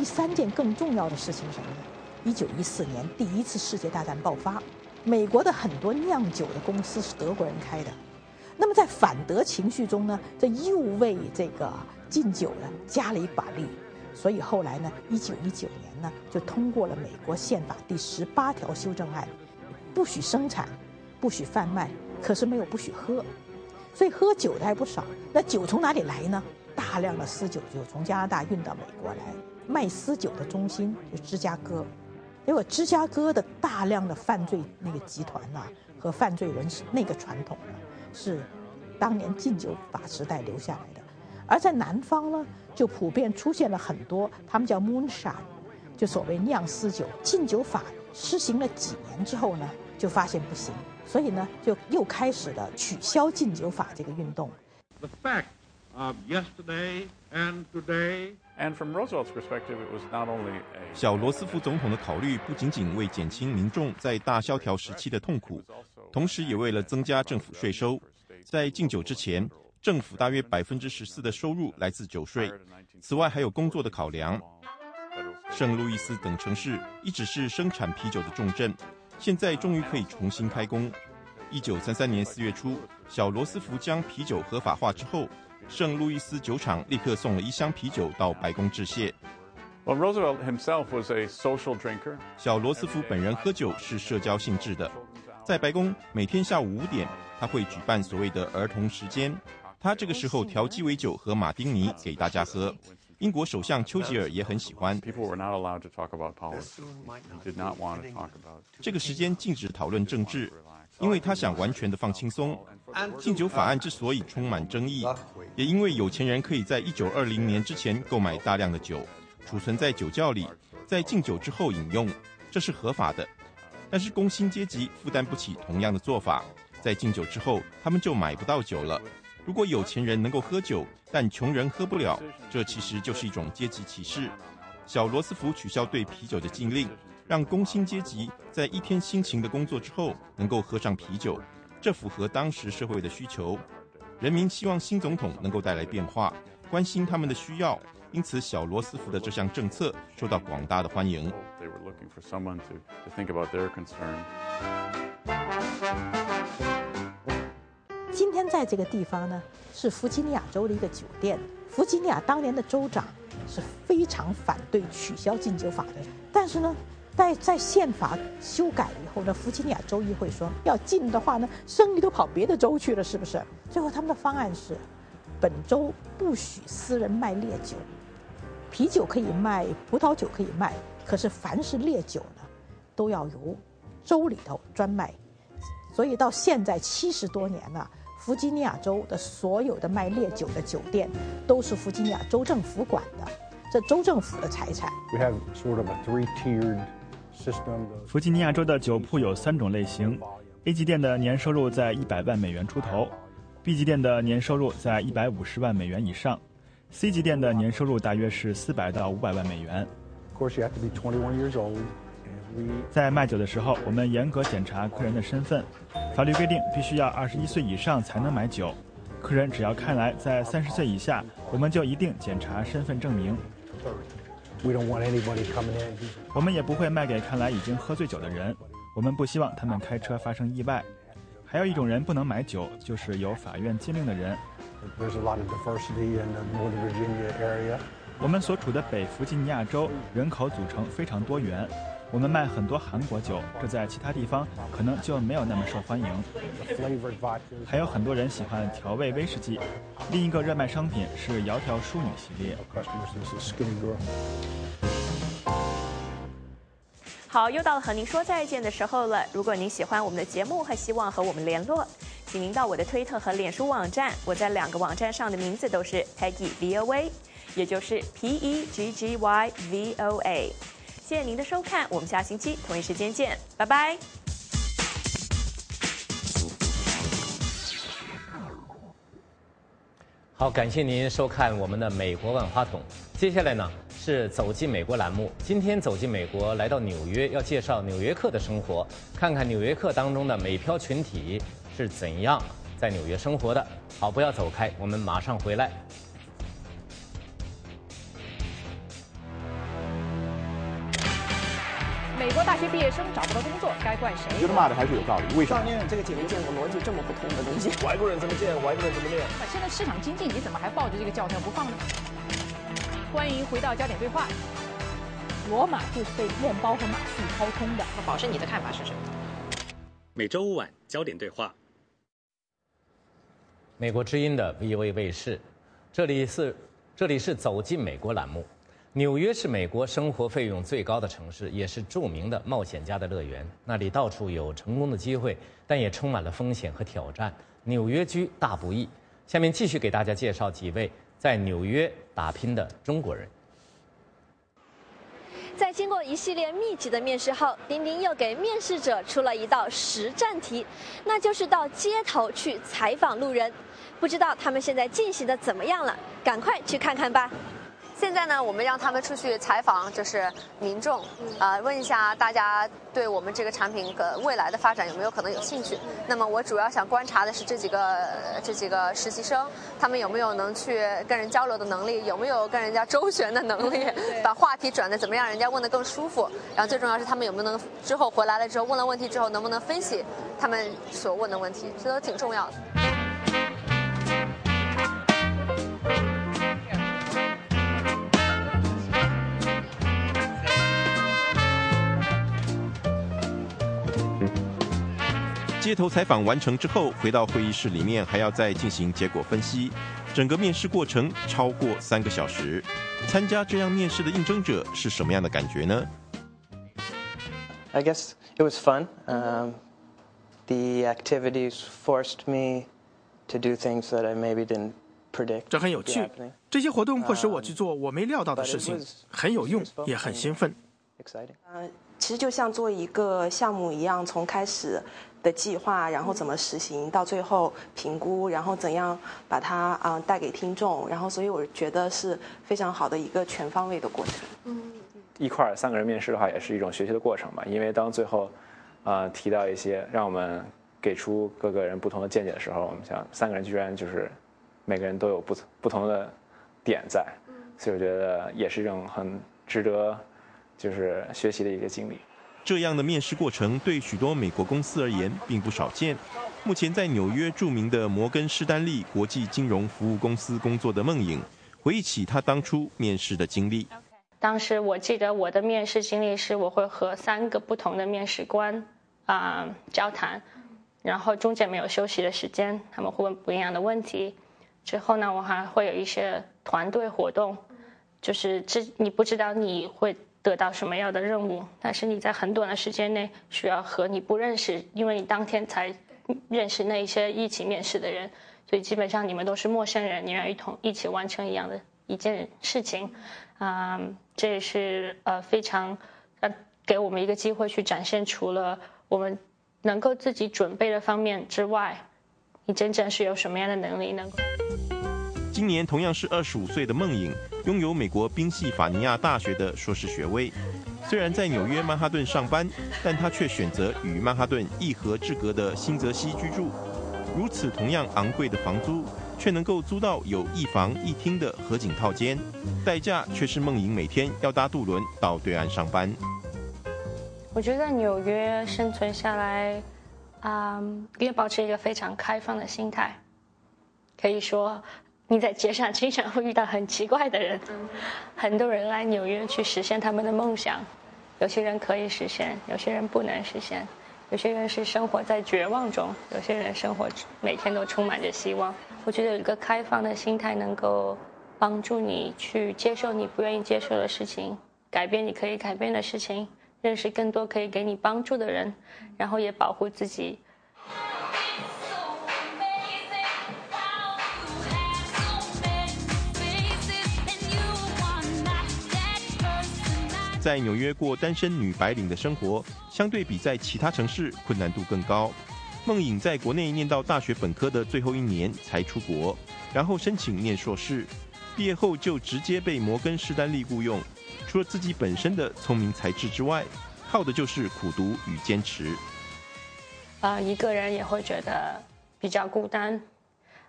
第三件更重要的事情是什么呢？一九一四年，第一次世界大战爆发，美国的很多酿酒的公司是德国人开的，那么在反德情绪中呢，这又为这个禁酒呢加了一把力。所以后来呢，一九一九年呢，就通过了美国宪法第十八条修正案，不许生产，不许贩卖，可是没有不许喝。所以喝酒的还不少。那酒从哪里来呢？大量的私酒就从加拿大运到美国来，卖私酒的中心就芝加哥。结果芝加哥的大量的犯罪那个集团呐和犯罪人士那个传统呢，是当年禁酒法时代留下来的。而在南方呢，就普遍出现了很多，他们叫 moonshine，就所谓酿私酒。禁酒法施行了几年之后呢，就发现不行，所以呢，就又开始了取消禁酒法这个运动。The fact of yesterday and today, and from Roosevelt's perspective, it was not only a 小罗斯福总统的考虑不仅仅为减轻民众在大萧条时期的痛苦，同时也为了增加政府税收。在禁酒之前。政府大约百分之十四的收入来自酒税，此外还有工作的考量。圣路易斯等城市一直是生产啤酒的重镇，现在终于可以重新开工。一九三三年四月初，小罗斯福将啤酒合法化之后，圣路易斯酒厂立刻送了一箱啤酒到白宫致谢。Well, Roosevelt himself was a social drinker. 小罗斯福本人喝酒是社交性质的，在白宫每天下午五点，他会举办所谓的儿童时间。他这个时候调鸡尾酒和马丁尼给大家喝。英国首相丘吉尔也很喜欢。这个时间禁止讨论政治，因为他想完全的放轻松。禁酒法案之所以充满争议，也因为有钱人可以在一九二零年之前购买大量的酒，储存在酒窖里，在禁酒之后饮用，这是合法的。但是工薪阶级负担不起同样的做法，在禁酒之后，他们就买不到酒了。如果有钱人能够喝酒，但穷人喝不了，这其实就是一种阶级歧视。小罗斯福取消对啤酒的禁令，让工薪阶级在一天辛勤的工作之后能够喝上啤酒，这符合当时社会的需求。人民希望新总统能够带来变化，关心他们的需要，因此小罗斯福的这项政策受到广大的欢迎。今天在这个地方呢，是弗吉尼亚州的一个酒店。弗吉尼亚当年的州长是非常反对取消禁酒法的，但是呢，在在宪法修改以后呢，弗吉尼亚州议会说要禁的话呢，生意都跑别的州去了，是不是？最后他们的方案是，本州不许私人卖烈酒，啤酒可以卖，葡萄酒可以卖，可是凡是烈酒呢，都要由州里头专卖。所以到现在七十多年了。弗吉尼亚州的所有的卖烈酒的酒店都是弗吉尼亚州政府管的，这州政府的财产。弗吉尼亚州的酒铺有三种类型：A 级店的年收入在一百万美元出头；B 级店的年收入在一百五十万美元以上；C 级店的年收入大约是四百到五百万美元。在卖酒的时候，我们严格检查客人的身份。法律规定，必须要二十一岁以上才能买酒。客人只要看来在三十岁以下，我们就一定检查身份证明。我们也不会卖给看来已经喝醉酒的人。我们不希望他们开车发生意外。还有一种人不能买酒，就是有法院禁令的人。我们所处的北弗吉尼亚州人口组成非常多元。我们卖很多韩国酒，这在其他地方可能就没有那么受欢迎。还有很多人喜欢调味威士忌。另一个热卖商品是窈窕淑女系列。好，又到了和您说再见的时候了。如果您喜欢我们的节目和希望和我们联络，请您到我的推特和脸书网站。我在两个网站上的名字都是 Peggy VOA，也就是 P E G G Y V O A。谢谢您的收看，我们下星期同一时间见，拜拜。好，感谢您收看我们的美国万花筒。接下来呢是走进美国栏目，今天走进美国，来到纽约，要介绍纽约客的生活，看看纽约客当中的美漂群体是怎样在纽约生活的。好，不要走开，我们马上回来。美国大学毕业生找不到工作，该怪谁？我觉得骂的还是有道理。为什么？这个简直见过逻辑这么不通的东西。外国人怎么见，外国人怎么念。现在市场经济，你怎么还抱着这个教条不放呢？欢迎回到焦点对话。罗马就是被面包和马戏掏空的。那宝师，你的看法是什么？每周五晚焦点对话。美国之音的 VOA 卫视，这里是这里是走进美国栏目。纽约是美国生活费用最高的城市，也是著名的冒险家的乐园。那里到处有成功的机会，但也充满了风险和挑战。纽约居大不易。下面继续给大家介绍几位在纽约打拼的中国人。在经过一系列密集的面试后，丁丁又给面试者出了一道实战题，那就是到街头去采访路人。不知道他们现在进行的怎么样了？赶快去看看吧。现在呢，我们让他们出去采访，就是民众，啊，问一下大家对我们这个产品的未来的发展有没有可能有兴趣。那么我主要想观察的是这几个这几个实习生，他们有没有能去跟人交流的能力，有没有跟人家周旋的能力，把话题转的怎么样，人家问的更舒服。然后最重要是他们有没有能之后回来了之后问了问题之后能不能分析他们所问的问题，这都挺重要的。街头采访完成之后，回到会议室里面，还要再进行结果分析。整个面试过程超过三个小时。参加这样面试的应征者是什么样的感觉呢？I guess it was fun. Um, the activities forced me to do things that I maybe didn't predict. 这很有趣。这些活动迫使我去做我没料到的事情，很有用，也很兴奋。Exciting. 其实就像做一个项目一样，从开始的计划，然后怎么实行，到最后评估，然后怎样把它啊带给听众，然后所以我觉得是非常好的一个全方位的过程。嗯，一块儿三个人面试的话，也是一种学习的过程嘛。因为当最后，啊提到一些让我们给出各个人不同的见解的时候，我们想三个人居然就是每个人都有不不同的点在，所以我觉得也是一种很值得。就是学习的一个经历。这样的面试过程对许多美国公司而言并不少见。目前在纽约著名的摩根士丹利国际金融服务公司工作的孟颖，回忆起他当初面试的经历。当时我记得我的面试经历是，我会和三个不同的面试官啊交谈，然后中间没有休息的时间，他们会问不一样的问题。之后呢，我还会有一些团队活动，就是这你不知道你会。得到什么样的任务？但是你在很短的时间内需要和你不认识，因为你当天才认识那一些一起面试的人，所以基本上你们都是陌生人，你要一同一起完成一样的一件事情，啊，这也是呃非常呃给我们一个机会去展现，除了我们能够自己准备的方面之外，你真正是有什么样的能力能够。今年同样是二十五岁的孟颖，拥有美国宾夕法尼亚大学的硕士学位。虽然在纽约曼哈顿上班，但他却选择与曼哈顿一河之隔的新泽西居住。如此同样昂贵的房租，却能够租到有一房一厅的河景套间，代价却是孟颖每天要搭渡轮到对岸上班。我觉得纽约生存下来，啊，因为保持一个非常开放的心态，可以说。你在街上经常会遇到很奇怪的人，很多人来纽约去实现他们的梦想，有些人可以实现，有些人不能实现，有些人是生活在绝望中，有些人生活每天都充满着希望。我觉得有一个开放的心态能够帮助你去接受你不愿意接受的事情，改变你可以改变的事情，认识更多可以给你帮助的人，然后也保护自己。在纽约过单身女白领的生活，相对比在其他城市困难度更高。孟颖在国内念到大学本科的最后一年才出国，然后申请念硕士，毕业后就直接被摩根士丹利雇佣。除了自己本身的聪明才智之外，靠的就是苦读与坚持。啊，一个人也会觉得比较孤单，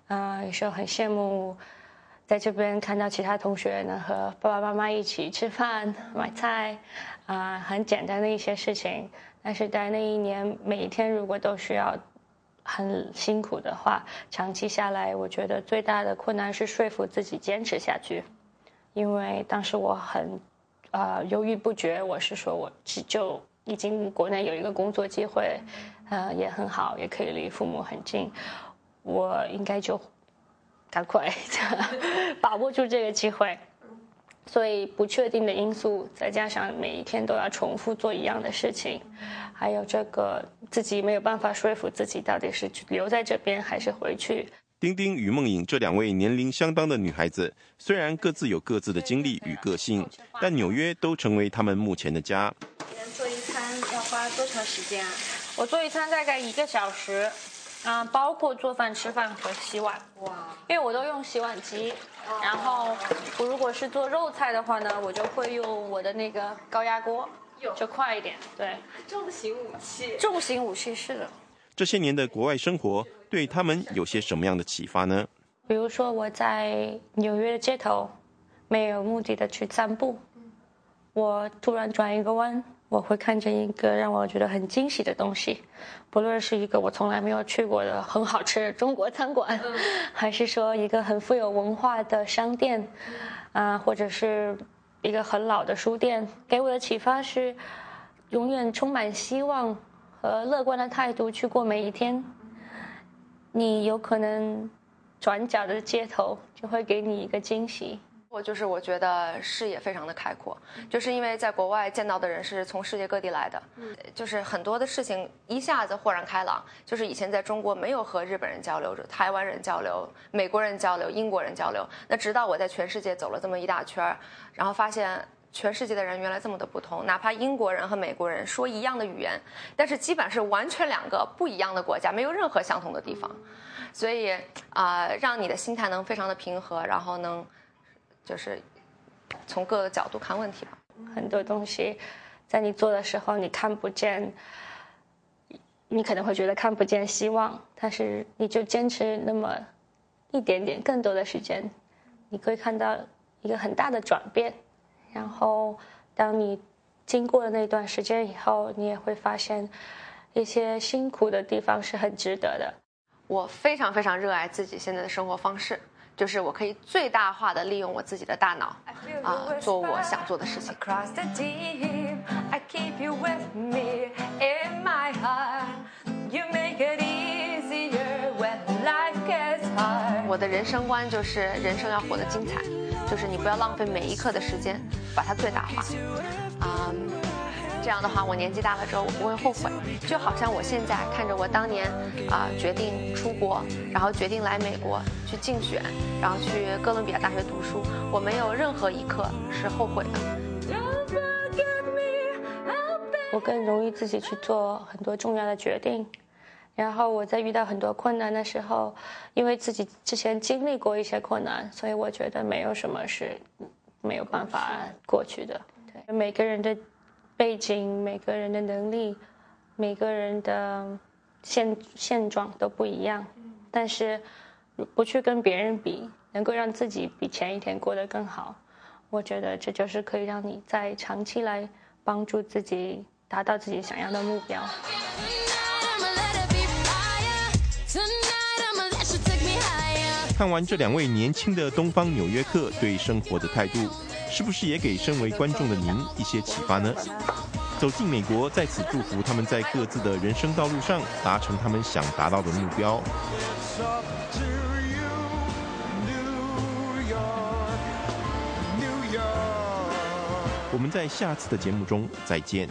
啊，有时候很羡慕。在这边看到其他同学能和爸爸妈妈一起吃饭、买菜，啊，很简单的一些事情。但是在那一年，每一天如果都需要很辛苦的话，长期下来，我觉得最大的困难是说服自己坚持下去。因为当时我很啊犹豫不决，我是说我就已经国内有一个工作机会，呃也很好，也可以离父母很近，我应该就。赶快 把握住这个机会，所以不确定的因素，再加上每一天都要重复做一样的事情，还有这个自己没有办法说服自己到底是留在这边还是回去。丁丁与梦颖这两位年龄相当的女孩子，虽然各自有各自的经历与个性，但纽约都成为他们目前的家。做一餐要花多长时间啊？我做一餐大概一个小时。啊，包括做饭、吃饭和洗碗。哇！因为我都用洗碗机，然后我如果是做肉菜的话呢，我就会用我的那个高压锅，就快一点。对，重型武器。重型武器是的。这些年的国外生活对他们有些什么样的启发呢？比如说我在纽约的街头，没有目的的去散步，我突然转一个弯。我会看见一个让我觉得很惊喜的东西，不论是一个我从来没有去过的很好吃的中国餐馆，还是说一个很富有文化的商店，啊，或者是一个很老的书店，给我的启发是，永远充满希望和乐观的态度去过每一天。你有可能转角的街头就会给你一个惊喜。我就是我觉得视野非常的开阔，就是因为在国外见到的人是从世界各地来的，就是很多的事情一下子豁然开朗。就是以前在中国没有和日本人交流、台湾人交流、美国人交流、英国人交流，那直到我在全世界走了这么一大圈儿，然后发现全世界的人原来这么的不同。哪怕英国人和美国人说一样的语言，但是基本是完全两个不一样的国家，没有任何相同的地方。所以啊，让你的心态能非常的平和，然后能。就是从各个角度看问题吧。很多东西在你做的时候，你看不见，你可能会觉得看不见希望，但是你就坚持那么一点点，更多的时间，你可以看到一个很大的转变。然后，当你经过了那段时间以后，你也会发现一些辛苦的地方是很值得的。我非常非常热爱自己现在的生活方式。就是我可以最大化的利用我自己的大脑，啊，做我想做的事情。我的人生观就是人生要活得精彩，就是你不要浪费每一刻的时间，把它最大化，啊。这样的话，我年纪大了之后，我不会后悔。就好像我现在看着我当年啊决定出国，然后决定来美国去竞选，然后去哥伦比亚大学读书，我没有任何一刻是后悔的。我更容易自己去做很多重要的决定，然后我在遇到很多困难的时候，因为自己之前经历过一些困难，所以我觉得没有什么是没有办法过去的。对每个人的。背景，每个人的能力，每个人的现现状都不一样，但是不去跟别人比，能够让自己比前一天过得更好，我觉得这就是可以让你在长期来帮助自己达到自己想要的目标。看完这两位年轻的东方纽约客对生活的态度。是不是也给身为观众的您一些启发呢？走进美国，在此祝福他们在各自的人生道路上达成他们想达到的目标。我们在下次的节目中再见。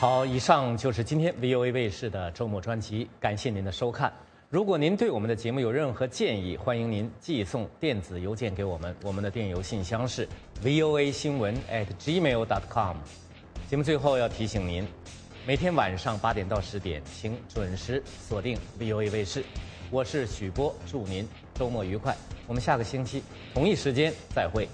好，以上就是今天 VOA 卫视的周末专辑，感谢您的收看。如果您对我们的节目有任何建议，欢迎您寄送电子邮件给我们，我们的电邮信箱是 VOA 新闻 at gmail dot com。节目最后要提醒您，每天晚上八点到十点，请准时锁定 VOA 卫视。我是许波，祝您周末愉快。我们下个星期同一时间再会。